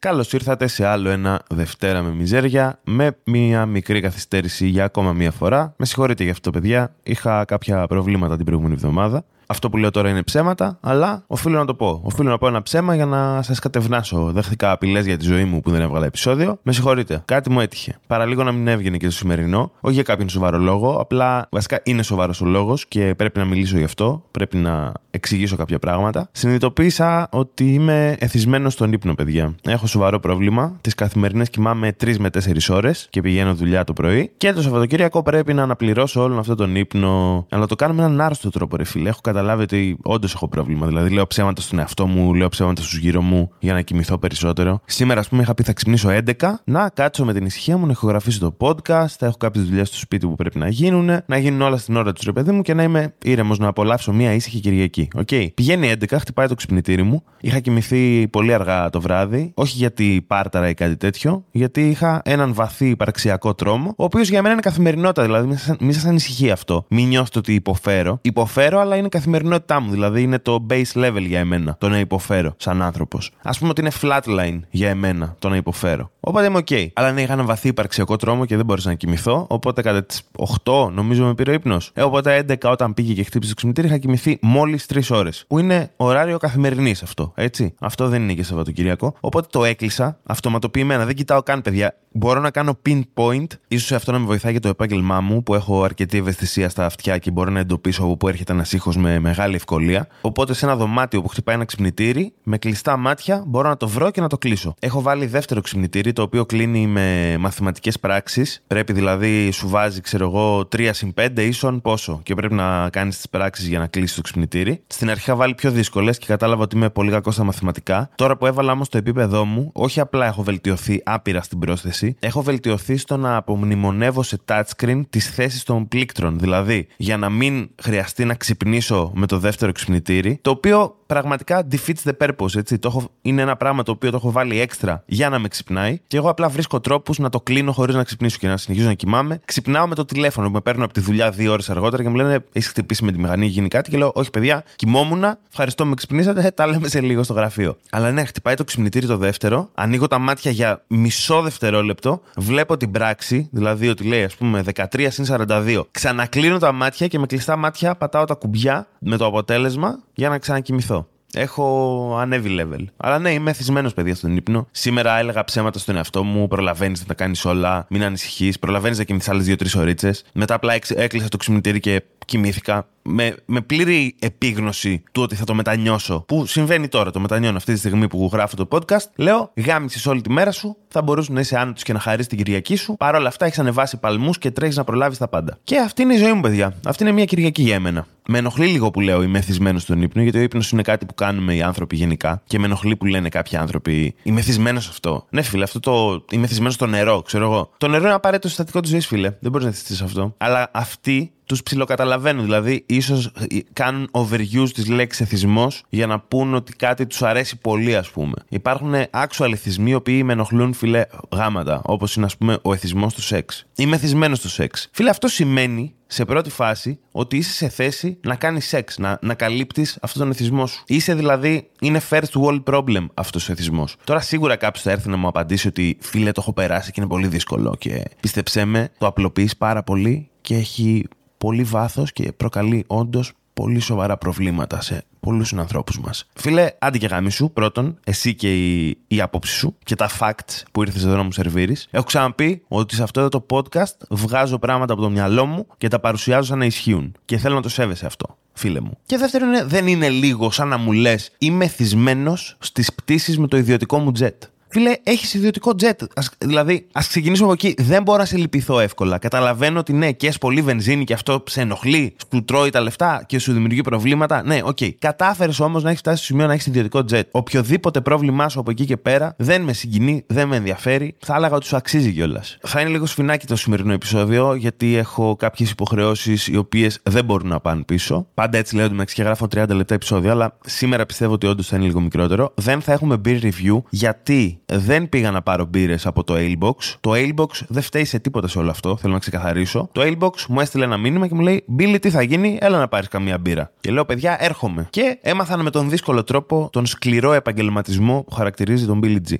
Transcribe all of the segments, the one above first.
Καλώς ήρθατε σε άλλο ένα Δευτέρα με Μιζέρια με μία μικρή καθυστέρηση για ακόμα μία φορά. Με συγχωρείτε γι' αυτό, παιδιά. Είχα κάποια προβλήματα την προηγούμενη εβδομάδα. Αυτό που λέω τώρα είναι ψέματα, αλλά οφείλω να το πω. Οφείλω να πω ένα ψέμα για να σας κατευνάσω. Δέχτηκα απειλές για τη ζωή μου που δεν έβγαλα επεισόδιο. Με συγχωρείτε. Κάτι μου έτυχε. Παραλίγο να μην έβγαινε και το σημερινό. Όχι για κάποιον σοβαρό λόγο. Απλά βασικά είναι σοβαρός ο λόγος και πρέπει να μιλήσω γι' αυτό. Πρέπει να εξηγήσω κάποια πράγματα. Συνειδητοποίησα ότι είμαι εθισμένος στον ύπνο, παιδιά. Έχω σοβαρό πρόβλημα. Τις καθημερινές κοιμάμαι 3 με 4 ώρες και πηγαίνω δουλειά το πρωί. Και το Σαββατοκύριακο πρέπει να αναπληρώσω όλον αυτό τον ύπνο. Αλλά το κάνω με έναν άρρωστο τρόπο, ρε φίλε. Έχω καταλάβει ότι όντως έχω πρόβλημα. Δηλαδή, λέω ψέματα στον εαυτό μου, λέω ψέματα στους γύρω μου για να κοιμηθώ περισσότερο. Σήμερα, ας πούμε, είχα πει θα ξυπνήσω 11, να κάτσω με την ησυχία μου, να ηχογραφήσω το podcast, θα έχω κάποιες δουλειές στο σπίτι που πρέπει να γίνουν, να γίνουν όλα στην ώρα τους ρε παιδί μου και να είμαι ήρεμος να απολαύσω μια ήσυχη Κυριακή. Okay. Πηγαίνει 11, χτυπάει το ξυπνητήρι μου. Είχα κοιμηθεί πολύ αργά το βράδυ, όχι γιατί πάρταρα ή κάτι τέτοιο, γιατί είχα έναν βαθύ υπαρξιακό τρόμο, ο οποίος για μένα είναι καθημερινότητα. Δηλαδή, μην σας ανησυχεί αυτό. Μην νιώθετε ότι υποφέρω. Υποφέρω, αλλά είναι καθημερινότητά μου. Δηλαδή, είναι το base level για εμένα το να υποφέρω σαν άνθρωπος. Α πούμε ότι είναι flatline για εμένα το να υποφέρω. Οπότε είμαι OK. Αλλά ναι, είχα ένα βαθύ υπαρξιακό τρόμο και δεν μπορούσα να κοιμηθώ. Οπότε κατά τις 8 νομίζω με πήρε ο ύπνος. Ε, οπότε 11 όταν πήγε και χτύπησε το ξυπνητήρι είχα κοιμηθεί μόλις 3 ώρες. Που είναι ωράριο καθημερινής αυτό. Έτσι. Αυτό δεν είναι και Σαββατοκυριακό. Οπότε το έκλεισα αυτοματοποιημένα. Δεν κοιτάω καν, παιδιά. Μπορώ να κάνω pinpoint, ίσως αυτό να με βοηθάει για το επάγγελμά μου, που έχω αρκετή ευαισθησία στα αυτιά και μπορώ να εντοπίσω από πού έρχεται ένας ήχος με μεγάλη ευκολία. Οπότε σε ένα δωμάτιο που χτυπάει ένα ξυπνητήρι, με κλειστά μάτια μπορώ να το βρω και να το κλείσω. Έχω βάλει δεύτερο ξυπνητήρι, το οποίο κλείνει με μαθηματικές πράξεις. Πρέπει δηλαδή, σου βάζει, ξέρω εγώ, 3 συν 5 ίσον πόσο. Και πρέπει να κάνεις τις πράξεις για να κλείσεις το ξυπνητήρι. Στην αρχή είχα βάλει πιο δύσκολες και κατάλαβα ότι είμαι πολύ κακός στα μαθηματικά. Τώρα που έβαλα όμως το επίπεδό μου, όχι απλά έχω βελτιωθεί άπειρα στην πρόσθεση, έχω βελτιωθεί στο να απομνημονεύω σε touchscreen τις θέσεις των πλήκτρων. Δηλαδή, για να μην χρειαστεί να ξυπνήσω με το δεύτερο ξυπνητήρι, το οποίο πραγματικά defeats the purpose. Έτσι. Το έχω, είναι ένα πράγμα το οποίο το έχω βάλει έξτρα για να με ξυπνάει και εγώ απλά βρίσκω τρόπους να το κλείνω χωρίς να ξυπνήσω και να συνεχίζω να κοιμάμαι. Ξυπνάω με το τηλέφωνο που με παίρνω από τη δουλειά δύο ώρες αργότερα και μου λένε Έχεις χτυπήσει με τη μηχανή, γίνει κάτι. Και λέω Όχι, παιδιά, κοιμόμουν, ευχαριστώ με ξυπνήσατε, τα λέμε σε λίγο στο γραφείο. Αλλά ναι, χτυπάει το ξυπνητήρι το δεύτερο, ανοίγω τα μάτια για μισό δευτερόλεπτο, βλέπω την πράξη, δηλαδή ότι λέει ας πούμε 13 συν 42. Ξανακλίνω τα μάτια και με κλειστά μάτια πατάω τα κουμπιά με το αποτέλεσμα για να ξανακοιμηθώ. Έχω ανέβει level. Αλλά ναι, είμαι εθισμένος παιδιά στον ύπνο. Σήμερα έλεγα ψέματα στον εαυτό μου. Προλαβαίνεις να τα κάνεις όλα. Μην ανησυχείς. Προλαβαίνεις να κοιμηθείς άλλες δύο-τρεις ωρίτσε. Μετά απλά έκλεισα το ξυπνητήρι και κοιμήθηκα με, με πλήρη επίγνωση του ότι θα το μετανιώσω. Που συμβαίνει τώρα, το μετανιώνω αυτή τη στιγμή που γράφω το podcast. Λέω, γάμισες όλη τη μέρα σου, θα μπορούσε να είσαι άνετος και να χαρίσει την Κυριακή σου. Παρ' όλα αυτά έχεις ανεβάσει παλμούς και τρέχεις να προλάβεις τα πάντα. Και αυτή είναι η ζωή μου, παιδιά. Αυτή είναι μια Κυριακή για εμένα. Με ενοχλεί λίγο που λέω είμαι εθισμένος στον ύπνο, γιατί ο ύπνος είναι κάτι που κάνουμε οι άνθρωποι γενικά. Και με ενοχλεί που λένε κάποιοι άνθρωποι Είμαι εθισμένος αυτό. Ναι, φίλε, αυτό το. Είμαι εθισμένος στο νερό, ξέρω εγώ. Το νερό είναι απαραίτητο συστατικό της ζωής, φίλε. Δεν μπορείς να θυστείς αυτό. Αλλά αυτοί τους ψιλοκαταλαβαίνουν. Δηλαδή, ίσως κάνουν overuse της λέξης εθισμός για να πούν ότι κάτι τους αρέσει πολύ, ας πούμε. Υπάρχουν actual εθισμοί οι οποίοι με ενοχλούν, φιλέ, γάματα. Όπως είναι, ας πούμε, ο εθισμός του σεξ. Είμαι εθισμένος στο σεξ. Φίλε, αυτό σημαίνει σε πρώτη φάση ότι είσαι σε θέση να κάνεις σεξ, να, να καλύπτεις αυτόν τον εθισμό σου. Είσαι δηλαδή, είναι first world problem αυτός ο εθισμός. Τώρα σίγουρα κάποιος θα έρθει να μου απαντήσει ότι φίλε, το έχω περάσει και είναι πολύ δύσκολο και πίστεψέ με, το απλοποιείς πάρα πολύ και έχει πολύ βάθος και προκαλεί όντως πολύ σοβαρά προβλήματα σε πολλούς ανθρώπου μας. Φίλε, άντε και γάμι σου, πρώτον, εσύ και η, η άποψη σου και τα facts που ήρθες εδώ να μου σερβίρεις. Έχω ξαναπεί ότι σε αυτό το podcast βγάζω πράγματα από το μυαλό μου και τα παρουσιάζω σαν να ισχύουν. Και θέλω να το σέβεσαι αυτό φίλε μου. Και δεύτερον, δεν είναι λίγο σαν να μου λες, είμαι θυσμένος στις πτήσεις με το ιδιωτικό μου jet. Φίλε, έχεις ιδιωτικό jet. Ας, δηλαδή, ας ξεκινήσουμε από εκεί. Δεν μπορώ να σε λυπηθώ εύκολα. Καταλαβαίνω ότι ναι, και πολύ βενζίνη και αυτό σε ενοχλεί, σου τρώει τα λεφτά και σου δημιουργεί προβλήματα. Ναι, OK. Okay. Κατάφερες όμως να έχεις φτάσει στο σημείο να έχεις ιδιωτικό jet. Οποιοδήποτε πρόβλημά σου από εκεί και πέρα δεν με συγκινεί, δεν με ενδιαφέρει. Θα έλεγα ότι σου αξίζει κιόλας. Θα είναι λίγο σφινάκι το σημερινό επεισόδιο, γιατί έχω κάποιες υποχρεώσεις οι οποίες δεν μπορούν να πάνε πίσω. Πάντα έτσι λέω ότι με και γράφω 30 λεπτά επεισόδιο, αλλά σήμερα πιστεύω ότι όντως θα είναι λίγο μικρότερο. Δεν θα έχουμε beer review γιατί δεν πήγα να πάρω μπύρες από το Ailbox. Το Ailbox δεν φταίει σε τίποτα σε όλο αυτό, θέλω να ξεκαθαρίσω. Το Ailbox μου έστειλε ένα μήνυμα και μου λέει: Μπίλι, τι θα γίνει, έλα να πάρεις καμία μπύρα. Και λέω: Παιδιά, έρχομαι. Και έμαθαν με τον δύσκολο τρόπο τον σκληρό επαγγελματισμό που χαρακτηρίζει τον Billy G.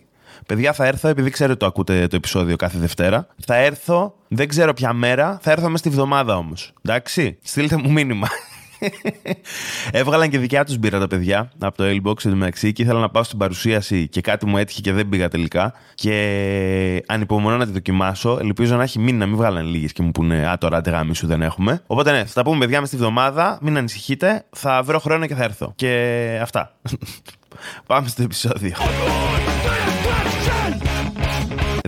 Παιδιά, θα έρθω, επειδή ξέρω ότι το ακούτε το επεισόδιο κάθε Δευτέρα. Θα έρθω, δεν ξέρω ποια μέρα, θα έρθω μέσα στη βδομάδα όμως. Εντάξει, στείλτε μου μήνυμα. Έβγαλαν και δικιά τους μπύρα τα παιδιά από το Ailbox εντωμεταξύ και ήθελα να πάω στην παρουσίαση και κάτι μου έτυχε και δεν πήγα τελικά. Και ανυπομονώ να τη δοκιμάσω. Ελπίζω να έχει μείνει να μην βγάλαν λίγες και μου πούνε Α, τώρα αντεγάμι σου δεν έχουμε. Οπότε ναι, θα τα πούμε παιδιά μες στη βδομάδα. Μην ανησυχείτε. Θα βρω χρόνο και θα έρθω. Και αυτά. Πάμε στο επεισόδιο.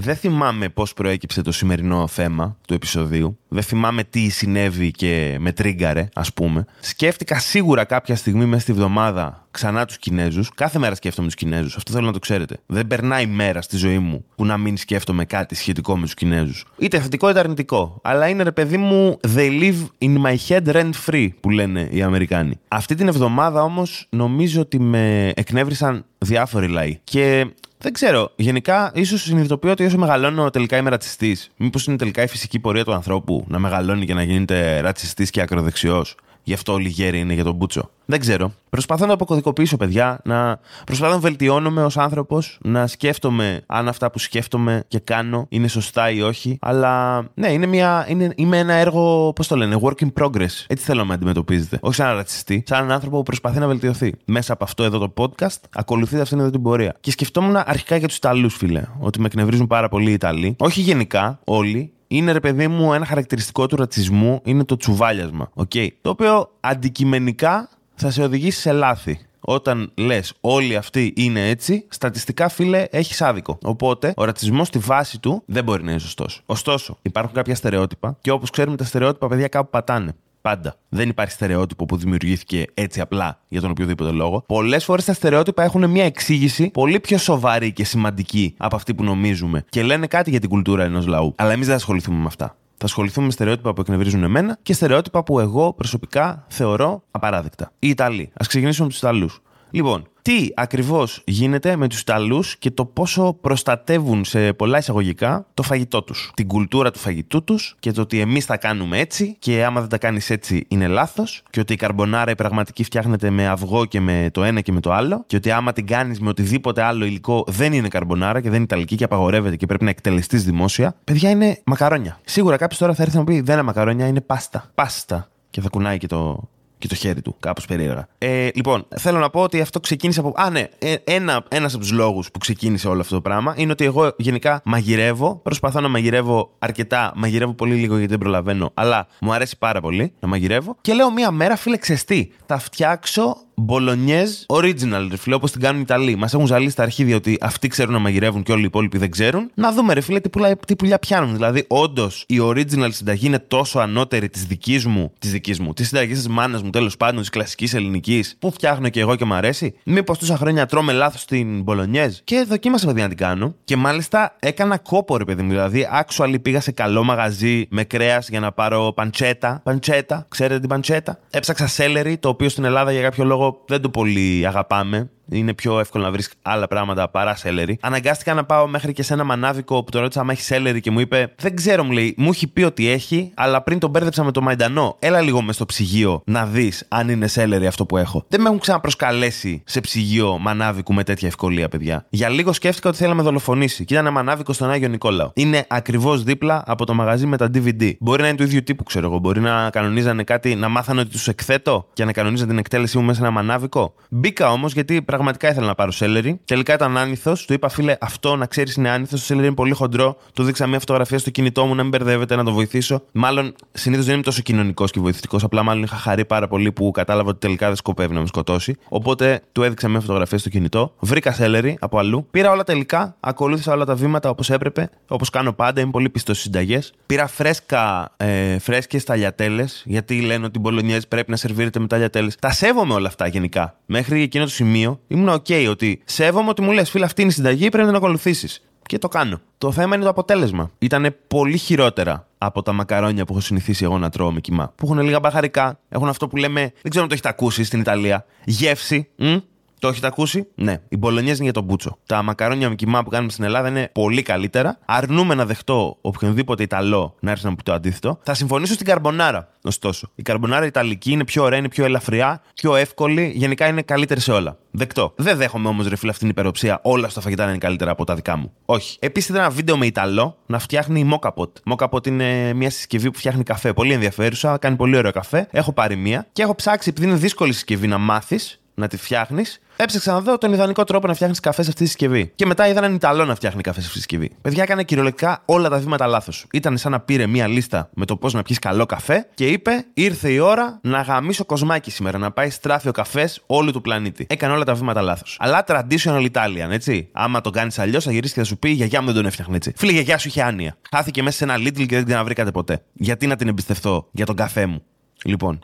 Δεν θυμάμαι πώς προέκυψε το σημερινό θέμα του επεισοδίου. Δεν θυμάμαι τι συνέβη και με τρίγκαρε, ας πούμε. Σκέφτηκα σίγουρα κάποια στιγμή μέσα στη βδομάδα ξανά τους Κινέζους. Κάθε μέρα σκέφτομαι τους Κινέζους. Αυτό θέλω να το ξέρετε. Δεν περνάει μέρα στη ζωή μου που να μην σκέφτομαι κάτι σχετικό με τους Κινέζους. Είτε θετικό είτε αρνητικό. Αλλά είναι ρε παιδί μου, they live in my head rent free που λένε οι Αμερικάνοι. Αυτή την εβδομάδα όμως νομίζω ότι με εκνεύρισαν διάφοροι λαοί. Και δεν ξέρω. Γενικά, ίσως συνειδητοποιώ ότι όσο μεγαλώνω τελικά είμαι ρατσιστής. Μήπως είναι τελικά η φυσική πορεία του ανθρώπου να μεγαλώνει και να γίνεται ρατσιστής και ακροδεξιός. Γι' αυτό όλοι οι γέροι είναι για τον Μπούτσο. Δεν ξέρω. Προσπαθώ να αποκωδικοποιήσω, παιδιά, να προσπαθώ να βελτιώνομαι ως άνθρωπος, να σκέφτομαι αν αυτά που σκέφτομαι και κάνω είναι σωστά ή όχι. Αλλά ναι, είναι μια, είναι, είμαι ένα έργο, πώς το λένε, work in progress. Έτσι θέλω να με αντιμετωπίζετε. Όχι σαν ένα ρατσιστή, σαν έναν άνθρωπο που προσπαθεί να βελτιωθεί. Μέσα από αυτό εδώ το podcast, ακολουθείτε αυτήν εδώ την πορεία. Και σκεφτόμουν αρχικά για τους Ιταλούς, φίλε, ότι με εκνευρίζουν πάρα πολύ οι Ιταλοί. Όχι γενικά, όλοι, είναι ρε παιδί μου ένα χαρακτηριστικό του ρατσισμού είναι το τσουβάλιασμα. Okay? Το οποίο αντικειμενικά θα σε οδηγήσει σε λάθη. Όταν λες όλοι αυτοί είναι έτσι, στατιστικά φίλε έχεις άδικο. Οπότε ο ρατσισμός στη βάση του δεν μπορεί να είναι σωστός. Ωστόσο, υπάρχουν κάποια στερεότυπα και όπως ξέρουμε, τα στερεότυπα παιδιά κάπου πατάνε. Πάντα. Δεν υπάρχει στερεότυπο που δημιουργήθηκε έτσι απλά για τον οποιοδήποτε λόγο. Πολλές φορές τα στερεότυπα έχουν μια εξήγηση πολύ πιο σοβαρή και σημαντική από αυτή που νομίζουμε και λένε κάτι για την κουλτούρα ενός λαού. Αλλά εμείς δεν ασχοληθούμε με αυτά. Θα ασχοληθούμε με στερεότυπα που εκνευρίζουν εμένα και στερεότυπα που εγώ προσωπικά θεωρώ απαράδεκτα. Οι Ιταλοί. Α ξεκινήσουμε με τους Ιταλούς. Λοιπόν, τι ακριβώς γίνεται με τους Ιταλού και το πόσο προστατεύουν σε πολλά εισαγωγικά το φαγητό τους. Την κουλτούρα του φαγητού τους και το ότι εμείς θα κάνουμε έτσι και άμα δεν τα κάνεις έτσι είναι λάθος. Και ότι η καρμπονάρα η πραγματική φτιάχνεται με αυγό και με το ένα και με το άλλο. Και ότι άμα την κάνεις με οτιδήποτε άλλο υλικό δεν είναι καρμπονάρα και δεν είναι ιταλική και απαγορεύεται και πρέπει να εκτελεστείς δημόσια. Παιδιά είναι μακαρόνια. Σίγουρα κάποιος τώρα θα έρθει να πει δεν είναι μακαρόνια, είναι πάστα. Πάστα. Και θα κουνάει και το, και το χέρι του, κάπως περίεργα. Ε, λοιπόν, θέλω να πω ότι αυτό ξεκίνησε από. Α, ναι, ε, ένα ένας από τους λόγους που ξεκίνησε όλο αυτό το πράγμα είναι ότι εγώ γενικά μαγειρεύω. Προσπαθώ να μαγειρεύω αρκετά. Μαγειρεύω πολύ λίγο γιατί δεν προλαβαίνω, αλλά μου αρέσει πάρα πολύ να μαγειρεύω. Και λέω μία μέρα, φίλε, ξεστή. Θα φτιάξω Μπολονιέζ original, ρε φίλε, όπως την κάνουν οι Ιταλοί. Μας έχουν ζαλίσει τα αρχίδια ότι αυτοί ξέρουν να μαγειρεύουν και όλοι οι υπόλοιποι δεν ξέρουν. Να δούμε, ρε φίλε, τι πουλιά, τι πουλιά πιάνουν. Δηλαδή, όντως η original συνταγή είναι τόσο ανώτερη της δικής μου, της δικής μου, της συνταγής της μάνας μου, τέλος πάντων, της κλασικής ελληνικής, που φτιάχνω και εγώ και μου αρέσει. Μήπως τόσα χρόνια τρώμε λάθος στην Μπολονιέζ. Και δοκίμασα, παιδιά, να την κάνω. Και μάλιστα έκανα κόπο, ρε παιδί μου. Δηλαδή, actually πήγα σε καλό μαγαζί με κρέας για να πάρω παντσέτα. Παντσέτα, ξέρετε την παντσέτα; Έψαξα σέλερι, το οποίο στην Ελλάδα για κάποιο λόγο δεν το πολύ αγαπάμε είναι πιο εύκολο να βρεις άλλα πράγματα παρά σέλερι. Αναγκάστηκα να πάω μέχρι και σε ένα μανάβικο που το ρώτησα αν έχει σέλερι και μου είπε Δεν ξέρω, μου λέει, μου έχει πει ότι έχει, αλλά πριν τον μπέρδεψα με το μαϊντανό. Έλα λίγο μες στο ψυγείο να δεις αν είναι σέλερι αυτό που έχω. Δεν με έχουν ξαναπροσκαλέσει σε ψυγείο μανάβικου με τέτοια ευκολία, παιδιά. Για λίγο σκέφτηκα ότι θέλαμε να με δολοφονήσει και ήταν ένα μανάβικο στον Άγιο Νικόλαο. Είναι ακριβώς δίπλα από το μαγαζί με τα DVD. Μπορεί να είναι του ίδιου τύπου, ξέρω εγώ. Μπορεί να κανονίζανε κάτι, να μάθανε ότι τους εκθέτω και να κανονίζανε την εκτέλεσή μου μέσα σε ένα μανάβικο. Μπήκα όμως γιατί πραγματικά ήθελα να πάρω σέλερι. Τελικά ήταν άνηθος. Του είπα, φίλε, αυτό να ξέρεις είναι άνηθος. Το σέλερι είναι πολύ χοντρό. Του δείξα μια φωτογραφία στο κινητό μου να μην μπερδεύεται, να το βοηθήσω. Μάλλον συνήθως δεν είμαι τόσο κοινωνικός και βοηθητικός. Απλά μάλλον είχα χαρεί πάρα πολύ που κατάλαβα ότι τελικά δεν σκοπεύει να με σκοτώσει. Οπότε του έδειξα μια φωτογραφία στο κινητό. Βρήκα σέλερι από αλλού. Πήρα όλα τελικά. Ακολούθησα όλα τα βήματα όπως έπρεπε. Όπως κάνω πάντα. Είμαι πολύ πιστός στις συνταγές. Πήρα φρέσκα, ε, φρέσκες ταλιατέλες. Γιατί λένε ότι οι πρέπει να σερβίρεται με ταλιατέλες. Τα σέβομαι όλα αυτά γενικά. Μέχρι εκείνο το σημείο ήμουν οκ, ότι σέβομαι ότι μου λες, φίλε, αυτή είναι η συνταγή, πρέπει να την ακολουθήσεις. Και το κάνω. Το θέμα είναι το αποτέλεσμα. Ήταν πολύ χειρότερα από τα μακαρόνια που έχω συνηθίσει εγώ να τρώω με κιμά. Που έχουν λίγα μπαχαρικά, έχουν αυτό που λέμε, δεν ξέρω αν το έχετε ακούσει στην Ιταλία, γεύση. Μ; Το έχετε ακούσει; Ναι. Η μπολονιέζ είναι για τον μπούτσο. Τα μακαρόνια με κοιμά που κάνουμε στην Ελλάδα είναι πολύ καλύτερα. Αρνούμε να δεχτώ οποιονδήποτε Ιταλό να έρθει να μου πει το αντίθετο. Θα συμφωνήσω στην καρμπονάρα, ωστόσο. Η καρμπονάρα Ιταλική είναι πιο ωραία, είναι πιο ελαφριά, πιο εύκολη, γενικά είναι καλύτερη σε όλα. Δεκτό. Δεν δέχομαι όμως ρε φίλε αυτήν την υπεροψία όλα στα φαγητά να είναι καλύτερα από τα δικά μου. Όχι. Επίσης είδα ένα βίντεο με Ιταλό να φτιάχνει μόκαποτ. Μόκαποτ είναι μια συσκευή που φτιάχνει καφέ. Πολύ ενδιαφέρουσα, κάνει πολύ ωραίο καφέ. Έχω πάρει μία και έχω ψάξει επειδή είναι δύσκολη συσκευή να μάθεις να τη φτιάχνεις. Έψαξα να δω τον ιδανικό τρόπο να φτιάχνεις καφές σε αυτή τη συσκευή. Και μετά είδα έναν Ιταλό να φτιάχνει καφές σε αυτή τη συσκευή. Παιδιά έκανε κυριολεκτικά όλα τα βήματα λάθος. Ήταν σαν να πήρε μία λίστα με το πώς να πιεις καλό καφέ και είπε: Ήρθε η ώρα να γαμίσω κοσμάκι σήμερα, να πάει στράφει ο καφές όλου του πλανήτη. Έκανε όλα τα βήματα λάθος. Αλλά traditional Italian, έτσι. Άμα το κάνεις αλλιώς, θα γυρίσεις και θα σου πει: Για μου δεν τον έφτιαχνε έτσι. Φίλε, γιαγιά σου είχε άνοια. Χάθηκε μέσα σε ένα little και δεν την βρήκατε ποτέ. Γιατί να την εμπιστευτώ για τον καφέ μου. Λοιπόν,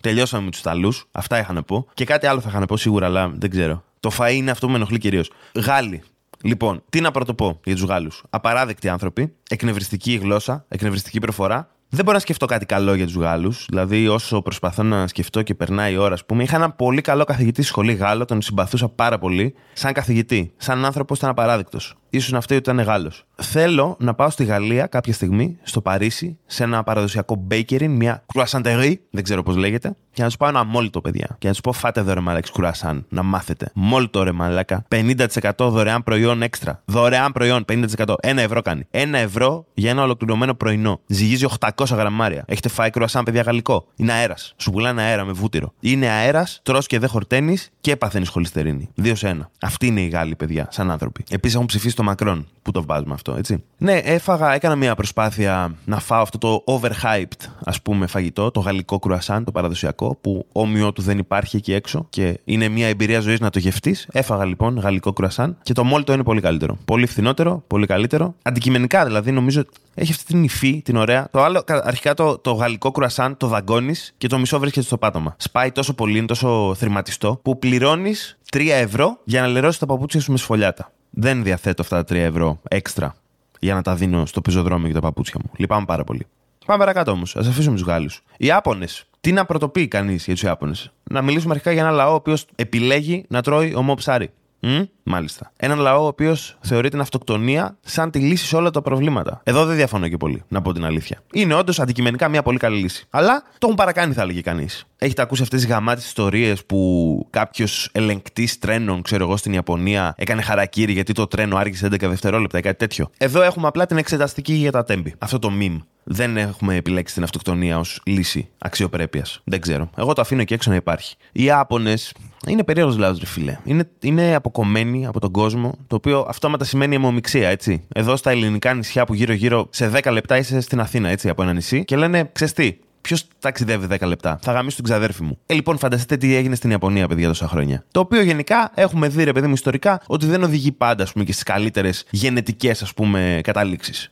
Τελειώσαμε με τους Ιταλού. Αυτά είχα να πω. Και κάτι άλλο θα είχα να πω σίγουρα, αλλά δεν ξέρω. Το φα είναι αυτό που με ενοχλεί κυρίως. Γάλλοι. Λοιπόν, τι να πρωτοπώ για τους Γάλλους. Απαράδεκτοι άνθρωποι, εκνευριστική γλώσσα, εκνευριστική προφορά. Δεν μπορώ να σκεφτώ κάτι καλό για τους Γάλλους. Δηλαδή, όσο προσπαθώ να σκεφτώ και περνάει η ώρα, ας πούμε, είχα ένα πολύ καλό καθηγητή στη σχολή Γάλλο, τον συμπαθούσα πάρα πολύ. Σαν καθηγητή. Σαν άνθρωπος ήταν απαράδεκτος. σω αυτό ότι ήταν Γάλλος. Θέλω να πάω στη Γαλλία κάποια στιγμή, στο Παρίσι, σε ένα παραδοσιακό bakery, μια croissanterie, δεν ξέρω πώς λέγεται, και να του πάω ένα μόλτο, παιδιά. Και να του πω, φάτε εδώ ρε μαλάκι κουρασάν, να μάθετε. Μόλτο ρε μαλάκα. 50% δωρεάν προϊόν έξτρα. Δωρεάν προϊόν, 50%. Ένα ευρώ κάνει. Ένα ευρώ για ένα ολοκληρωμένο πρωινό. Ζυγίζει 800 γραμμάρια. Έχετε φάει κρουασάν, παιδιά, γαλλικό; Είναι αέρας. Σου πουλάνε αέρα με βούτυρο. Είναι αέρας, τρώ και δεν χορταίνεις και παθαίνεις χολυστερίνη. Δύο σε ένα. Αυτή είναι η Γάλλοι, παιδιά, σαν άνθρωποι. Επίσης έχουν ψηφίσει το Μακρόν. Πού το βάζουμε αυτό, έτσι. Ναι, έφαγα, έκανα μια προσπάθεια να φάω αυτό το overhyped, ας πούμε, φαγητό, το γαλλικό κρουασάν, το παραδοσιακό, που όμοιό του δεν υπάρχει εκεί έξω και είναι μια εμπειρία ζωής να το γευτείς. Έφαγα λοιπόν γαλλικό κρουασάν και το μόλτο είναι πολύ καλύτερο. Πολύ φθηνότερο, πολύ καλύτερο. Αντικειμενικά δηλαδή, νομίζω έχει αυτή την υφή, την ωραία. Το άλλο, αρχικά το, το γαλλικό κρουασάν το δαγκώνεις και το μισό βρίσκεται στο πάτωμα. Σπάει τόσο πολύ, είναι τόσο θρηματιστό, που πληρώνεις 3 ευρώ για να λερώσεις τα παπούτσια σου με σφολιάτα. Δεν διαθέτω αυτά τα 3 ευρώ έξτρα για να τα δίνω στο πεζοδρόμιο και τα παπούτσια μου. Λυπάμαι πάρα πολύ. Πάμε παρακάτω όμως. Α αφήσουμε τους Γάλλους. Οι Ιάπωνε. Τι να πρωτοποιεί κανείς για τους Ιάπωνε. Να μιλήσουμε αρχικά για ένα λαό ο οποίος επιλέγει να τρώει ομό ψάρι. Mm? Μάλιστα. Έναν λαό ο οποίος θεωρεί την αυτοκτονία σαν τη λύση σε όλα τα προβλήματα. Εδώ δεν διαφωνώ και πολύ, να πω την αλήθεια. Είναι όντως αντικειμενικά μια πολύ καλή λύση. Αλλά το έχουν παρακάνει, θα έλεγε κανείς. Έχετε ακούσει αυτές τις γαμάτες ιστορίες που κάποιος ελεγκτής τρένων, ξέρω εγώ, στην Ιαπωνία έκανε χαρακτήρι γιατί το τρένο άργησε 11 δευτερόλεπτα ή κάτι τέτοιο. Εδώ έχουμε απλά την εξεταστική για τα τέμπη. Αυτό το meme. Δεν έχουμε επιλέξει την αυτοκτονία ως λύση αξιοπρέπειας. Δεν ξέρω. Εγώ το αφήνω εκεί έξω να υπάρχει. Οι Ιάπωνες είναι περίεργος λαός, ρε φίλε. Είναι, είναι αποκομμένοι από τον κόσμο, το οποίο αυτόματα σημαίνει αιμομηξία, έτσι. Εδώ στα ελληνικά νησιά που γύρω-γύρω σε 10 λεπτά είσαι στην Αθήνα, έτσι, από ένα νησί και λένε, ξεστή, Ποιος ταξιδεύει 10 λεπτά; Θα γαμίσω την ξαδέρφη μου. Ε, λοιπόν, φανταστείτε τι έγινε στην Ιαπωνία, παιδιά, τόσα χρόνια. Το οποίο γενικά έχουμε δει, ρε παιδί μου, ιστορικά, ότι δεν οδηγεί πάντα, ας πούμε, και στις καλύτερες γενετικές, ας πούμε, καταλήξεις.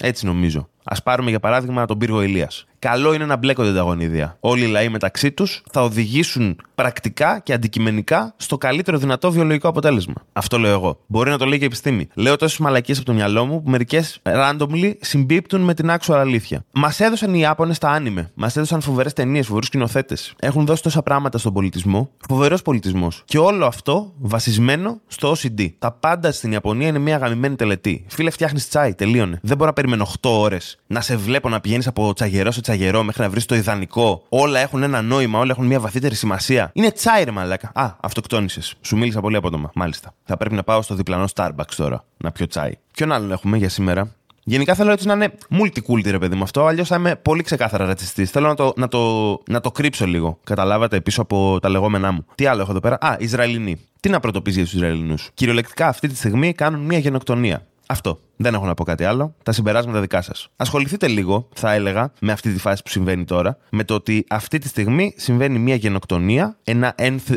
Έτσι νομίζω. Α πάρουμε για παράδειγμα τον πύργο Ηλίας. Καλό είναι να μπλέκονται τα γονίδια. Όλοι οι λαοί μεταξύ τους θα οδηγήσουν πρακτικά και αντικειμενικά στο καλύτερο δυνατό βιολογικό αποτέλεσμα. Αυτό λέω εγώ. Μπορεί να το λέει και η επιστήμη. Λέω τόσες μαλακίες από το μυαλό μου που μερικές randomly συμπίπτουν με την actual αλήθεια. Μας έδωσαν οι Ιάπωνες τα άνιμε. Μας έδωσαν φοβερές ταινίες, φοβερούς σκηνοθέτες. Έχουν δώσει τόσα πράγματα στον πολιτισμό. Φοβερός πολιτισμός. Και όλο αυτό βασισμένο στο OCD. Τα πάντα στην Ιαπωνία είναι μια γαμημένη τελετή. Φίλε, φτιάχνεις τσάι, τελείωνε. Δεν μπορώ να περιμένω 8 ώρες να σε βλέπω να πηγαίνεις από τσαγερός σε τσαγερό μέχρι να βρεις το ιδανικό. Όλα έχουν ένα νόημα, όλα έχουν μια βαθύτερη σημασία. Είναι τσάι, ρε μαλάκα. Α, αυτοκτόνησες. Σου μίλησα πολύ απότομα. Μάλιστα. Θα πρέπει να πάω στο διπλανό Starbucks τώρα να πιω τσάι. Ποιον άλλον έχουμε για σήμερα; Γενικά θέλω έτσι να είναι multiculti, ρε παιδί μου αυτό, αλλιώς θα είμαι πολύ ξεκάθαρα ρατσιστής. Θέλω να το, να, το, να το κρύψω λίγο. Καταλάβατε πίσω από τα λεγόμενά μου. Τι άλλο έχω εδώ πέρα; Α, Ισραηλινοί. Τι να πρωτοποιήσει για τους Ισραηλινούς; Κυριολεκτικά αυτή τη στιγμή κάνουν μια γενοκτονία. Αυτό. Δεν έχω να πω κάτι άλλο. Τα συμπεράσματα δικά σας. Ασχοληθείτε λίγο, θα έλεγα, με αυτή τη φάση που συμβαίνει τώρα, με το ότι αυτή τη στιγμή συμβαίνει μια γενοκτονία, ένα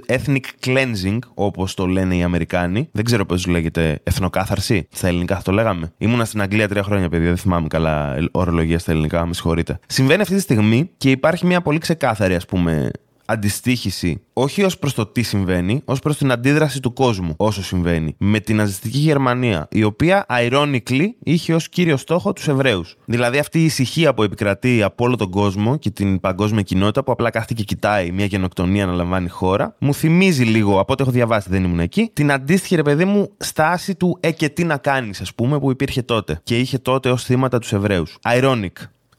ethnic cleansing, όπως το λένε οι Αμερικάνοι. Δεν ξέρω πώς λέγεται εθνοκάθαρση. Στα ελληνικά θα το λέγαμε. Ήμουνα στην Αγγλία τρία χρόνια, παιδιά. Δεν θυμάμαι καλά ορολογία στα ελληνικά, με συγχωρείτε. Συμβαίνει αυτή τη στιγμή και υπάρχει μια πολύ ξεκάθαρη, ας πούμε, αντιστοίχηση όχι ως προς το τι συμβαίνει, ως προς την αντίδραση του κόσμου όσο συμβαίνει. Με την ναζιστική Γερμανία, η οποία ironically είχε ως κύριο στόχο τους Εβραίους. Δηλαδή αυτή η ησυχία που επικρατεί από όλο τον κόσμο και την παγκόσμια κοινότητα που απλά κάθεται και κοιτάει μια γενοκτονία να λαμβάνει χώρα, μου θυμίζει λίγο, από ό,τι έχω διαβάσει δεν ήμουν εκεί, την αντίστοιχη ρε παιδί μου στάση του Ε και τι να κάνεις, ας πούμε, που υπήρχε τότε. Και είχε τότε ως θύματα τους Εβραίους. Ironic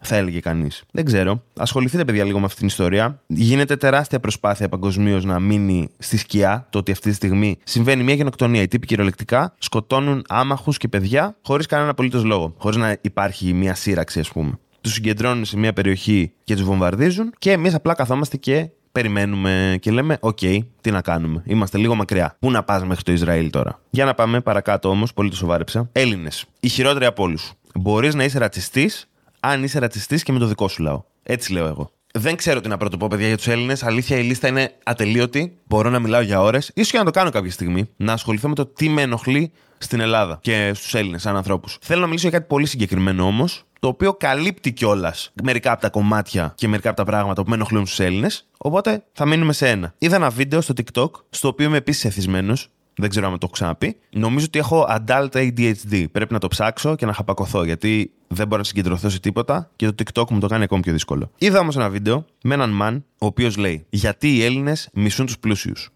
θα έλεγε κανείς. Δεν ξέρω. Ασχοληθείτε, παιδιά, λίγο με αυτήν την ιστορία. Γίνεται τεράστια προσπάθεια παγκοσμίως να μείνει στη σκιά το ότι αυτή τη στιγμή συμβαίνει μια γενοκτονία. Οι τύποι κυριολεκτικά σκοτώνουν άμαχους και παιδιά χωρίς κανένα απολύτως λόγο. Χωρίς να υπάρχει μια σύρραξη, ας πούμε. Τους συγκεντρώνουν σε μια περιοχή και τους βομβαρδίζουν και εμείς απλά καθόμαστε και περιμένουμε και λέμε: Οκ, τι να κάνουμε. Είμαστε λίγο μακριά. Πού να πας μέχρι το Ισραήλ τώρα; Για να πάμε παρακάτω όμως, πολύ το σοβάρεψα. Έλληνες. Οι χειρότεροι από όλους. Μπορείς να είσαι ρατσιστής αν είσαι ρατσιστής και με το δικό σου λαό. Έτσι λέω εγώ. Δεν ξέρω τι να πρωτοπώ, παιδιά, για τους Έλληνες. Αλήθεια, η λίστα είναι ατελείωτη. Μπορώ να μιλάω για ώρες, ίσως και να το κάνω κάποια στιγμή. Να ασχοληθώ με το τι με ενοχλεί στην Ελλάδα και στους Έλληνες, σαν ανθρώπους. Θέλω να μιλήσω για κάτι πολύ συγκεκριμένο όμως, το οποίο καλύπτει κιόλας μερικά από τα κομμάτια και μερικά από τα πράγματα που με ενοχλούν στους Έλληνες. Οπότε θα μείνουμε σε ένα. Είδα ένα βίντεο στο TikTok, στο οποίο είμαι επίσης εθισμένος, δεν ξέρω αν το έχω ξαναπεί. Νομίζω ότι έχω adult ADHD. Πρέπει να το ψάξω και να χαπακωθώ, γιατί δεν μπορώ να συγκεντρωθώ σε τίποτα και το TikTok μου το κάνει ακόμη πιο δύσκολο. Είδα όμως ένα βίντεο με έναν man ο οποίος λέει Γιατί οι Έλληνες μισούν τους πλούσιους.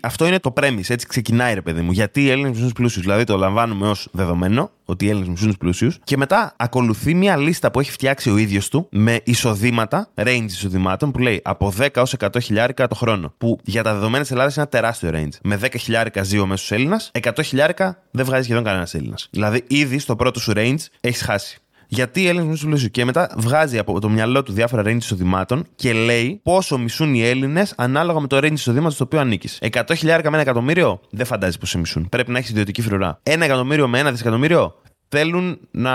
Αυτό είναι το premise, έτσι ξεκινάει ρε παιδί μου. Γιατί οι Έλληνες μισούν τους πλούσιους. Δηλαδή το λαμβάνουμε ως δεδομένο ότι οι Έλληνες μισούν τους πλούσιους. Και μετά ακολουθεί μια λίστα που έχει φτιάξει ο ίδιος του με εισοδήματα, range εισοδημάτων που λέει από 10 έως 100 χιλιάρικα το χρόνο. Που για τα δεδομένα της Ελλάδας είναι ένα τεράστιο range. Με 10 χιλιάρικα ζει ο μέσος Έλληνας, 100 χιλιάρικα δεν βγάζει σχεδόν κανένας Έλληνας. Δηλαδή ήδη στο πρώτο σου range έχεις χάσει γιατί οι Έλληνες μισούν πλούσιου. Και μετά βγάζει από το μυαλό του διάφορα range εισοδημάτων και λέει πόσο μισούν οι Έλληνες ανάλογα με το range εισοδήματος στο οποίο ανήκεις. 100 χιλιάρικα με ένα εκατομμύριο δεν φαντάζει πώ σε μισούν. Πρέπει να έχεις ιδιωτική φρουρά. Ένα εκατομμύριο με ένα δισεκατομμύριο θέλουν να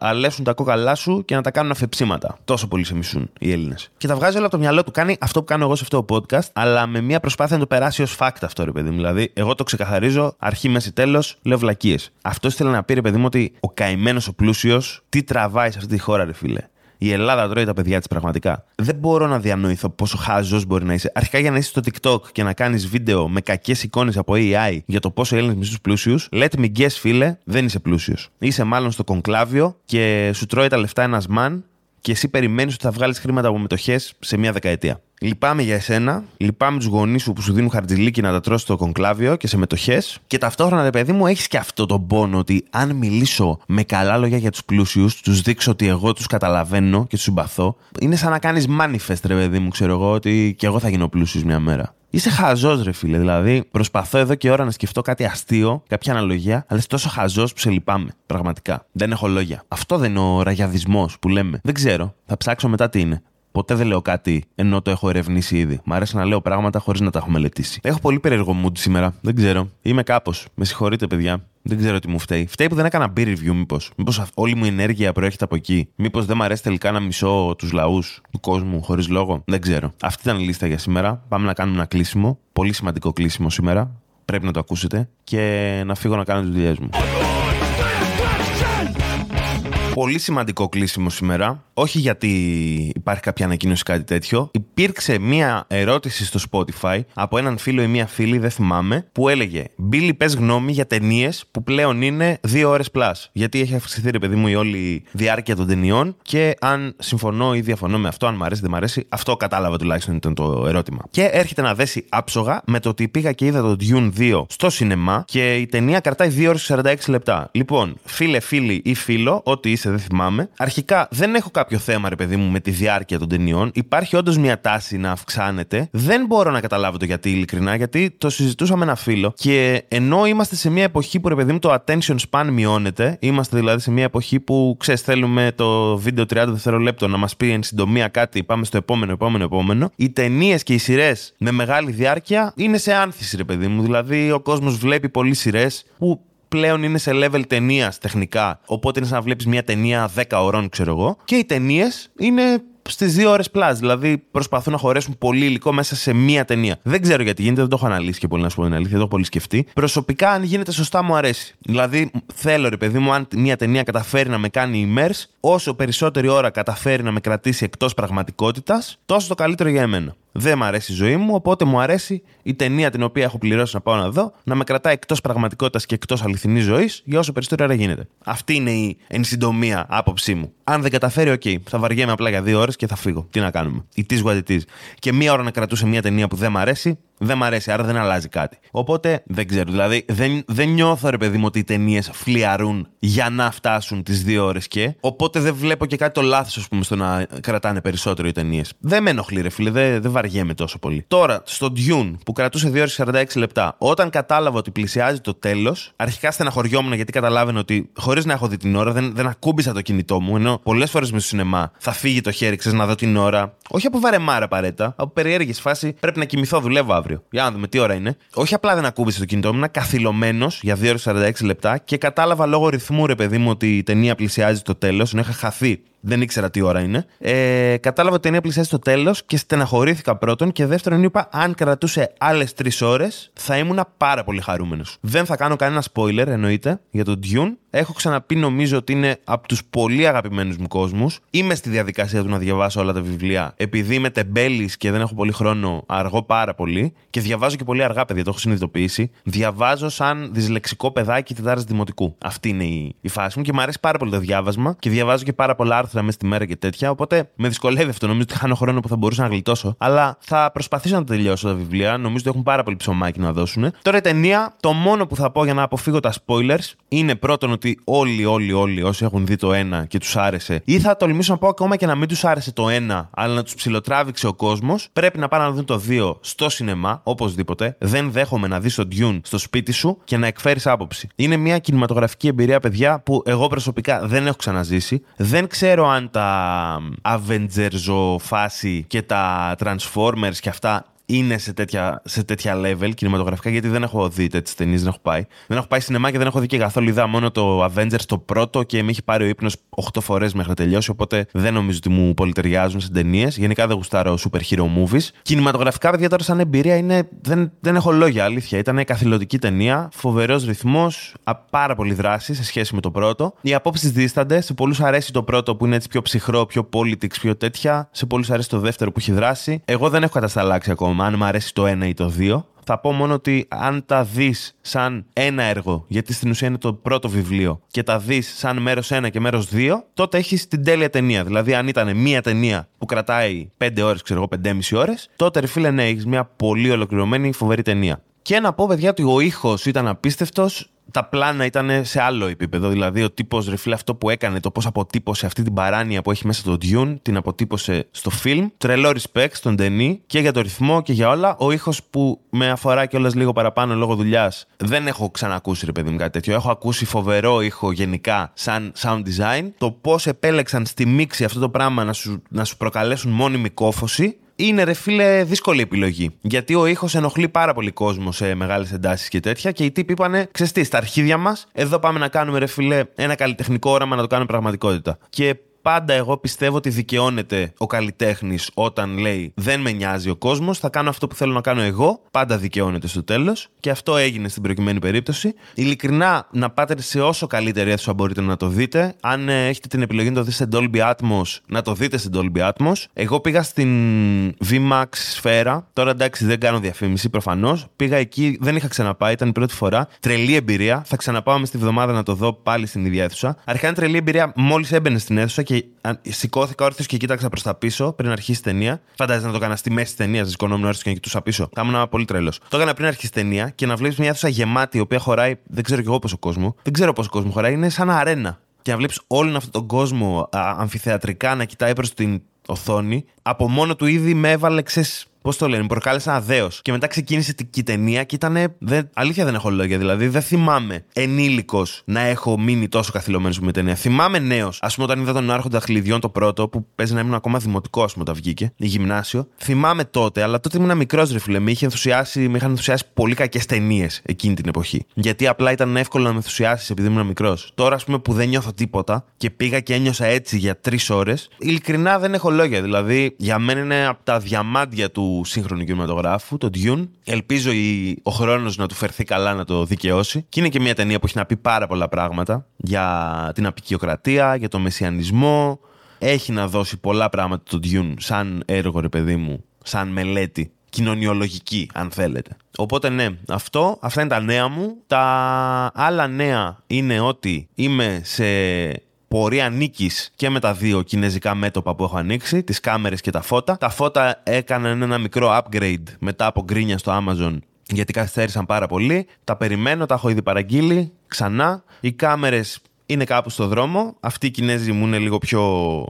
αλέσουν τα κόκαλά σου και να τα κάνουν αφεψίματα. Τόσο πολύ σε μισούν οι Έλληνες. Και τα βγάζει όλα από το μυαλό του. Κάνει αυτό που κάνω εγώ σε αυτό το podcast, αλλά με μια προσπάθεια να το περάσει ως fact αυτό, ρε παιδί μου. Δηλαδή, εγώ το ξεκαθαρίζω, αρχή, μέση, τέλος, λέω βλακίες. Αυτός ήθελε να πει, ρε παιδί μου, ότι ο καημένος ο πλούσιος τι τραβάει σε αυτή τη χώρα, ρε φίλε. Η Ελλάδα τρώει τα παιδιά της πραγματικά. Δεν μπορώ να διανοηθώ πόσο χάζος μπορεί να είσαι. Αρχικά για να είσαι στο TikTok και να κάνεις βίντεο με κακές εικόνες από AI για το πόσο Έλληνες μισού πλούσιους, let me guess, φίλε, δεν είσαι πλούσιος. Είσαι μάλλον στο κονκλάβιο και σου τρώει τα λεφτά ένας man και εσύ περιμένεις ότι θα βγάλεις χρήματα από μετοχές σε μία δεκαετία. Λυπάμαι για εσένα, λυπάμαι τους γονείς σου που σου δίνουν χαρτζηλίκι να τα τρώσει στο κονκλάβιο και σε μετοχές. Και ταυτόχρονα, ρε παιδί μου, έχεις και αυτό τον πόνο ότι αν μιλήσω με καλά λόγια για τους πλούσιους, τους δείξω ότι εγώ τους καταλαβαίνω και τους συμπαθώ, είναι σαν να κάνεις manifest, ρε παιδί μου, ξέρω εγώ, ότι και εγώ θα γίνω πλούσιος μια μέρα. Είσαι χαζός, ρε φίλε. Δηλαδή, προσπαθώ εδώ και ώρα να σκεφτώ κάτι αστείο, κάποια αναλογία, αλλά είσαι τόσο χαζός που σε λυπάμαι. Πραγματικά. Δεν έχω λόγια. Αυτό δεν είναι ο ραγιαδισμός που λέμε. Δεν ξέρω. Θα ψάξω μετά τι είναι. Ποτέ δεν λέω κάτι ενώ το έχω ερευνήσει ήδη. Μ' αρέσει να λέω πράγματα χωρίς να τα έχω μελετήσει. Έχω πολύ περίεργο mood σήμερα. Δεν ξέρω. Είμαι κάπως. Με συγχωρείτε, παιδιά. Δεν ξέρω τι μου φταίει. Φταίει που δεν έκανα peer review, μήπως. Μήπως όλη μου η ενέργεια προέρχεται από εκεί. Μήπως δεν μου αρέσει τελικά να μισώ τους λαούς του κόσμου χωρίς λόγο. Δεν ξέρω. Αυτή ήταν η λίστα για σήμερα. Πάμε να κάνουμε ένα κλείσιμο. Πολύ σημαντικό κλείσιμο σήμερα. Πρέπει να το ακούσετε. Και να φύγω να κάνω τις δουλειές μου. Πολύ σημαντικό κλείσιμο σήμερα. Όχι γιατί υπάρχει κάποια ανακοίνωση κάτι τέτοιο. Υπήρξε μία ερώτηση στο Spotify από έναν φίλο ή μία φίλη, δεν θυμάμαι, που έλεγε Μπίλι, πες γνώμη για ταινίες που πλέον είναι δύο ώρες plus. Γιατί έχει αυξηθεί, ρε παιδί μου, η όλη διάρκεια των ταινιών και αν συμφωνώ ή διαφωνώ με αυτό, αν μου αρέσει ή δεν μου αρέσει, αυτό κατάλαβα τουλάχιστον ήταν το ερώτημα. Και έρχεται να δέσει άψογα με το ότι πήγα και είδα το Dune 2 στο σινεμά και η ταινία κρατάει 2 ώρες 46 λεπτά. Λοιπόν, φίλε, φίλοι ή φίλο, ό,τι είσαι δεν θυμάμαι. Αρχικά δεν έχω κάποιο θέμα, ρε παιδί μου, με τη διάρκεια των ταινιών. Υπάρχει όντως μια τάση να αυξάνεται. Δεν μπορώ να καταλάβω το γιατί, ειλικρινά, γιατί το συζητούσα με ένα φίλο και ενώ είμαστε σε μια εποχή που, ρε παιδί μου, το attention span μειώνεται, είμαστε δηλαδή σε μια εποχή που ξέρεις, θέλουμε το βίντεο 30 δευτερολέπτων να μας πει εν συντομία κάτι, πάμε στο επόμενο, επόμενο, επόμενο. Οι ταινίες και οι σειρές με μεγάλη διάρκεια είναι σε άνθηση, ρε παιδί μου. Δηλαδή, ο κόσμος βλέπει πολλές σειρές που πλέον είναι σε level ταινίας τεχνικά. Οπότε είναι σαν να βλέπεις μια ταινία 10 ωρών, ξέρω εγώ. Και οι ταινίες είναι στις 2 ώρες plus. Δηλαδή προσπαθούν να χωρέσουν πολύ υλικό μέσα σε μία ταινία. Δεν ξέρω γιατί γίνεται, δεν το έχω αναλύσει και πολύ να σου πω την αλήθεια, δεν το έχω πολύ σκεφτεί. Προσωπικά, αν γίνεται σωστά, μου αρέσει. Δηλαδή, θέλω ρε παιδί μου, αν μία ταινία καταφέρει να με κάνει immerse, όσο περισσότερη ώρα καταφέρει να με κρατήσει εκτός πραγματικότητας, τόσο το καλύτερο για εμένα. Δεν μου αρέσει η ζωή μου, οπότε μου αρέσει η ταινία την οποία έχω πληρώσει να πάω να δω να με κρατάει εκτός πραγματικότητας και εκτός αληθινής ζωής για όσο περισσότερο ώρα γίνεται. Αυτή είναι η εν συντομία άποψή μου. Αν δεν καταφέρει, OK, okay, θα βαριέμαι απλά για δύο ώρες και θα φύγω. Τι να κάνουμε. Η is what it Και μία ώρα να κρατούσε μια ταινία που δεν μ' αρέσει, δεν μ' αρέσει, άρα δεν αλλάζει κάτι. Οπότε δεν ξέρω. Δηλαδή δεν, δεν νιώθω ρε παιδί μου ότι οι ταινίες φλυαρούν για να φτάσουν τις δύο ώρες και. Οπότε δεν βλέπω και κάτι το λάθος, ας πούμε, στο να κρατάνε περισσότερο οι ταινίες. Δεν με ενοχλεί, ρε φίλε, δεν, δεν βαριέμαι τόσο πολύ. Τώρα, στο Dune που κρατούσε 2 ώρες 46 λεπτά, όταν κατάλαβα ότι πλησιάζει το τέλος, αρχικά στεναχωριόμουν γιατί καταλάβαινα ότι χωρίς να έχω δει την ώρα δεν, δεν ακούμπησα το κινητό μου. Ενώ πολλές φορές με στο σινεμά θα φύγει το χέρι, ξέρεις να δω την ώρα. Όχι από βαρεμάρα απαραίτητα, από περιέργεια φάση πρέπει να κοιμηθώ, δουλεύω αύριο. Για να δούμε τι ώρα είναι. Όχι απλά δεν ακούμπησε το κινητό μου, ήμουν καθυλωμένος για 2 ώρες 46 λεπτά και κατάλαβα λόγω ρυθμού, ρε παιδί μου, ότι η ταινία πλησιάζει το τέλος, ενώ είχα χαθεί δεν ήξερα τι ώρα είναι. Ε, κατάλαβα ότι η ταινία πλησιάζει στο τέλος και στεναχωρήθηκα πρώτον. Και δεύτερον, είπα, αν κρατούσε άλλες τρεις ώρες, θα ήμουν πάρα πολύ χαρούμενος. Δεν θα κάνω κανένα spoiler, εννοείται, για τον Dune. Έχω ξαναπεί, νομίζω ότι είναι από τους πολύ αγαπημένους μου κόσμους. Είμαι στη διαδικασία του να διαβάσω όλα τα βιβλία. Επειδή είμαι τεμπέλης και δεν έχω πολύ χρόνο, αργώ πάρα πολύ. Και διαβάζω και πολύ αργά, παιδιά, το έχω συνειδητοποιήσει. Διαβάζω σαν δυσλεξικό παιδάκι τετάρτη δημοτικού. Αυτή είναι η, η φάση μου και μου αρέσει πάρα πολύ το διάβασμα. Και διαβάζω και πάρα πολλά άρθρα μέσα στη μέρα και τέτοια. Οπότε με δυσκολεύει αυτό. Νομίζω ότι χάνω χρόνο που θα μπορούσα να γλιτώσω. Αλλά θα προσπαθήσω να τελειώσω τα βιβλία. Νομίζω ότι έχουν πάρα πολύ ψωμάκι να δώσουν. Τώρα η ταινία, το μόνο που θα πω για να αποφύγω τα spoilers είναι πρώτον ότι όλοι, όλοι, όλοι όσοι έχουν δει το ένα και τους άρεσε, ή θα τολμήσω να πω ακόμα και να μην τους άρεσε το ένα, αλλά να τους ψιλοτράβηξε ο κόσμος, πρέπει να πάνε να δουν το δύο στο σινεμά, οπωσδήποτε. Δεν δέχομαι να δεις το Dune στο σπίτι σου και να εκφέρεις άποψη. Είναι μια κινηματογραφική εμπειρία, παιδιά, που εγώ προσωπικά δεν έχω ξαναζήσει. Δεν ξέρω αν τα Avengers φάση και τα Transformers και αυτά είναι σε τέτοια, σε τέτοια level κινηματογραφικά, γιατί δεν έχω δει τέτοιες ταινίες, δεν έχω πάει. Δεν έχω πάει σινεμά και δεν έχω δει και καθόλου ιδέα. Μόνο το Avengers το πρώτο και με έχει πάρει ο ύπνος 8 φορές μέχρι να τελειώσει. Οπότε δεν νομίζω ότι μου πολυτεριάζουν σε ταινίες. Γενικά δεν γουστάρω super hero movies. Κινηματογραφικά, παιδιά, τώρα σαν εμπειρία είναι. Δεν, δεν έχω λόγια, αλήθεια. Ήταν καθηλωτική ταινία, φοβερός ρυθμός, πάρα πολύ δράση σε σχέση με το πρώτο. Οι απόψεις δίστανται. Σε πολλούς αρέσει το πρώτο που είναι έτσι πιο ψυχρό, πιο politics, πιο τέτοια. Σε πολλούς αρέσει το δεύτερο που έχει δράση. Εγώ δεν έχω κατασταλάξει ακόμα αν μου αρέσει το ένα ή το δύο. Θα πω μόνο ότι αν τα δεις σαν ένα έργο, γιατί στην ουσία είναι το πρώτο βιβλίο, και τα δεις σαν μέρος ένα και μέρος δύο, τότε έχεις την τέλεια ταινία. Δηλαδή, αν ήταν μία ταινία που κρατάει 5 ώρες, ξέρω εγώ, 5,5 ώρες, τότε ρε φίλε, ναι, έχεις μια πολύ ολοκληρωμένη, φοβερή ταινία. Και να πω, παιδιά, ότι ο ήχος ήταν απίστευτος τα πλάνα ήταν σε άλλο επίπεδο. Δηλαδή, ο τύπος ρεφίλ αυτό που έκανε, το πώς αποτύπωσε αυτή την παράνοια που έχει μέσα το Dune, την αποτύπωσε στο φιλμ. Τρελό respect στον Τενή και για το ρυθμό και για όλα. Ο ήχος που με αφορά κιόλας λίγο παραπάνω λόγω δουλειάς, δεν έχω ξανακούσει ρε παιδί μου κάτι τέτοιο. Έχω ακούσει φοβερό ήχο γενικά σαν sound design. Το πώς επέλεξαν στη μίξη αυτό το πράγμα να σου, να σου προκαλέσουν μόνιμη κόφωση είναι ρε φίλε δύσκολη επιλογή. Γιατί ο ήχος ενοχλεί πάρα πολύ κόσμο σε μεγάλες εντάσεις και τέτοια. Και οι τύποι είπανε, ξεστή, στα αρχίδια μας, εδώ πάμε να κάνουμε ρε φίλε ένα καλλιτεχνικό όραμα να το κάνουμε πραγματικότητα. Και πάντα εγώ πιστεύω ότι δικαιώνεται ο καλλιτέχνης όταν λέει Δεν με νοιάζει ο κόσμος, θα κάνω αυτό που θέλω να κάνω εγώ. Πάντα δικαιώνεται στο τέλος. Και αυτό έγινε στην προκειμένη περίπτωση. Ειλικρινά, να πάτε σε όσο καλύτερη αίθουσα μπορείτε να το δείτε. Αν ε, έχετε την επιλογή να το δείτε σε Dolby Atmos, να το δείτε σε Dolby Atmos. Εγώ πήγα στην VMAX σφαίρα. Τώρα εντάξει, δεν κάνω διαφήμιση προφανώς. Πήγα εκεί, δεν είχα ξαναπάει, ήταν η πρώτη φορά. Τρελή εμπειρία. Θα ξαναπάω μες στη βδομάδα να το δω πάλι στην ίδια αίθουσα. Αρχικά είναι τρελή εμπειρία μόλις έμπαινε στην αίθουσα και σηκώθηκα όρθιος και κοίταξα προς τα πίσω πριν αρχίσει η ταινία. Φαντάζεσαι να το έκανας στη μέση της ταινίας, σηκωνόμουν όρθιος και να κοιτούσα πίσω. Θα ήμουν πολύ τρελός. Το έκανα πριν αρχίσει η ταινία και να βλέπεις μια αίθουσα γεμάτη, η οποία χωράει, δεν ξέρω κι εγώ πόσο κόσμο. Δεν ξέρω πόσο κόσμο χωράει, είναι σαν αρένα. Και να βλέπεις όλον αυτόν τον κόσμο α, αμφιθεατρικά να κοιτάει προς την οθόνη, από μόνο του ήδη με έβαλε, ξέρεις, Πώς το λένε, μου προκάλεσε ένα δέο. Και μετά ξεκίνησε την ταινία και ήταν. Δεν, αλήθεια δεν έχω λόγια. Δηλαδή δεν θυμάμαι ενήλικος να έχω μείνει τόσο καθυλωμένος με ταινία. Θυμάμαι νέος. Α πούμε όταν είδα τον Άρχοντα Χλιδιών το πρώτο, που παίζει να ήμουν ακόμα δημοτικό, ας πούμε, όταν βγήκε, η γυμνάσιο. Θυμάμαι τότε, αλλά τότε ήμουν μικρός ρε φίλε. Με, είχε ενθουσιάσει, με είχαν ενθουσιάσει πολύ κακές ταινίες εκείνη την εποχή. Γιατί απλά ήταν εύκολο να με ενθουσιάσεις επειδή ήμουν μικρός. Τώρα, ας πούμε, που δεν νιώθω τίποτα και πήγα και ένιωσα έτσι για τρεις ώρες, ειλικρινά δεν έχω λόγια. Δηλαδή, για μένα είναι από τα διαμάντια του σύγχρονου κινηματογράφου, το Dune. Ελπίζω η, ο χρόνος να του φερθεί καλά να το δικαιώσει. Και είναι και μια ταινία που έχει να πει πάρα πολλά πράγματα για την απεικιοκρατία, για τον μεσιανισμό. Έχει να δώσει πολλά πράγματα το Dune σαν έργο, ρε παιδί μου, σαν μελέτη κοινωνιολογική, αν θέλετε. Οπότε ναι, αυτό, αυτά είναι τα νέα μου. Τα άλλα νέα είναι ότι είμαι σε πορεία νίκης και με τα δύο κινέζικα μέτωπα που έχω ανοίξει, τις κάμερες και τα φώτα. Τα φώτα έκαναν ένα μικρό upgrade μετά από γκρίνια στο Amazon γιατί καθυστέρησαν πάρα πολύ. Τα περιμένω, τα έχω ήδη παραγγείλει ξανά. Οι κάμερες είναι κάπου στο δρόμο. Αυτοί οι Κινέζοι μου είναι λίγο πιο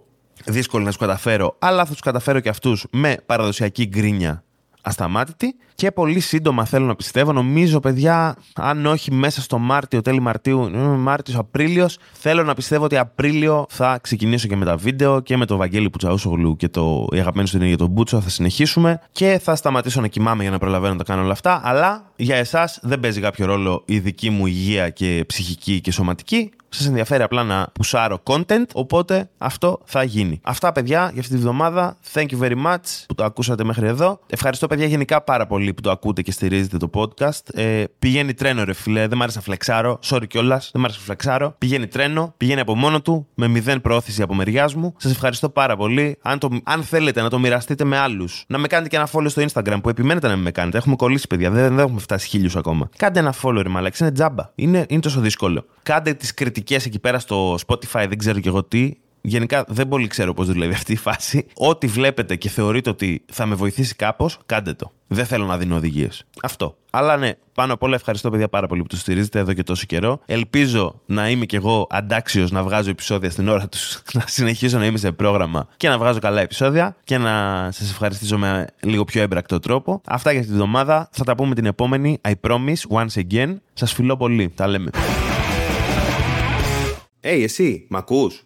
δύσκολοι να τους καταφέρω, αλλά θα τους καταφέρω και αυτούς με παραδοσιακή γκρίνια ασταμάτητη. Και πολύ σύντομα θέλω να πιστεύω, νομίζω παιδιά, αν όχι μέσα στο Μάρτιο, τέλη Μαρτίου, Μάρτιος, Απρίλιος, θέλω να πιστεύω ότι Απρίλιο θα ξεκινήσω και με τα βίντεο και με το Βαγγέλη Πουτσαούσογλου και το η αγαπημένη του για τον Μπούτσο. Θα συνεχίσουμε και θα σταματήσω να κοιμάμαι για να προλαβαίνω να τα κάνω όλα αυτά. Αλλά για εσάς δεν παίζει κάποιο ρόλο η δική μου υγεία και ψυχική και σωματική σας ενδιαφέρει απλά να πουσάρω content, οπότε αυτό θα γίνει. Αυτά, παιδιά, για αυτή τη βδομάδα. Thank you very much που το ακούσατε μέχρι εδώ. Ευχαριστώ, παιδιά, γενικά πάρα πολύ που το ακούτε και στηρίζετε το podcast. Ε, πηγαίνει τρένο, ρε φιλέ. Δεν μ' άρεσε να φλεξάρω. Sorry κιόλας. Δεν μ' άρεσε να φλεξάρω. Πηγαίνει τρένο, πηγαίνει από μόνο του, με μηδέν πρόθεση από μεριάς μου. Σας ευχαριστώ πάρα πολύ. Αν, το, αν θέλετε να το μοιραστείτε με άλλους, να με κάνετε και ένα follow στο Instagram που επιμένετε να με κάνετε. Έχουμε κολλήσει, παιδιά. Δεν, δεν έχουμε φτάσει χίλιους ακόμα. Κάντε ένα follow, ρε μαλάξ. Είναι τζάμπα. Είναι, είναι τόσο δύσκολο. Κάντε τις κριτικές εκεί πέρα στο Spotify, δεν ξέρω και εγώ τι. Γενικά δεν πολύ ξέρω πώς δουλεύει αυτή η φάση. Ό,τι βλέπετε και θεωρείτε ότι θα με βοηθήσει κάπως, κάντε το. Δεν θέλω να δίνω οδηγίες. Αυτό. Αλλά ναι, πάνω απ' όλα ευχαριστώ παιδιά πάρα πολύ που το στηρίζετε εδώ και τόσο καιρό. Ελπίζω να είμαι κι εγώ αντάξιος να βγάζω επεισόδια στην ώρα τους, να συνεχίσω να είμαι σε πρόγραμμα και να βγάζω καλά επεισόδια και να σας ευχαριστήσω με λίγο πιο έμπρακτο τρόπο. Αυτά για αυτή τη βδομάδα. Θα τα πούμε την επόμενη. I promise once again. Σας φιλώ πολύ. Τα λέμε. Hey, εσύ, μ' ακούς;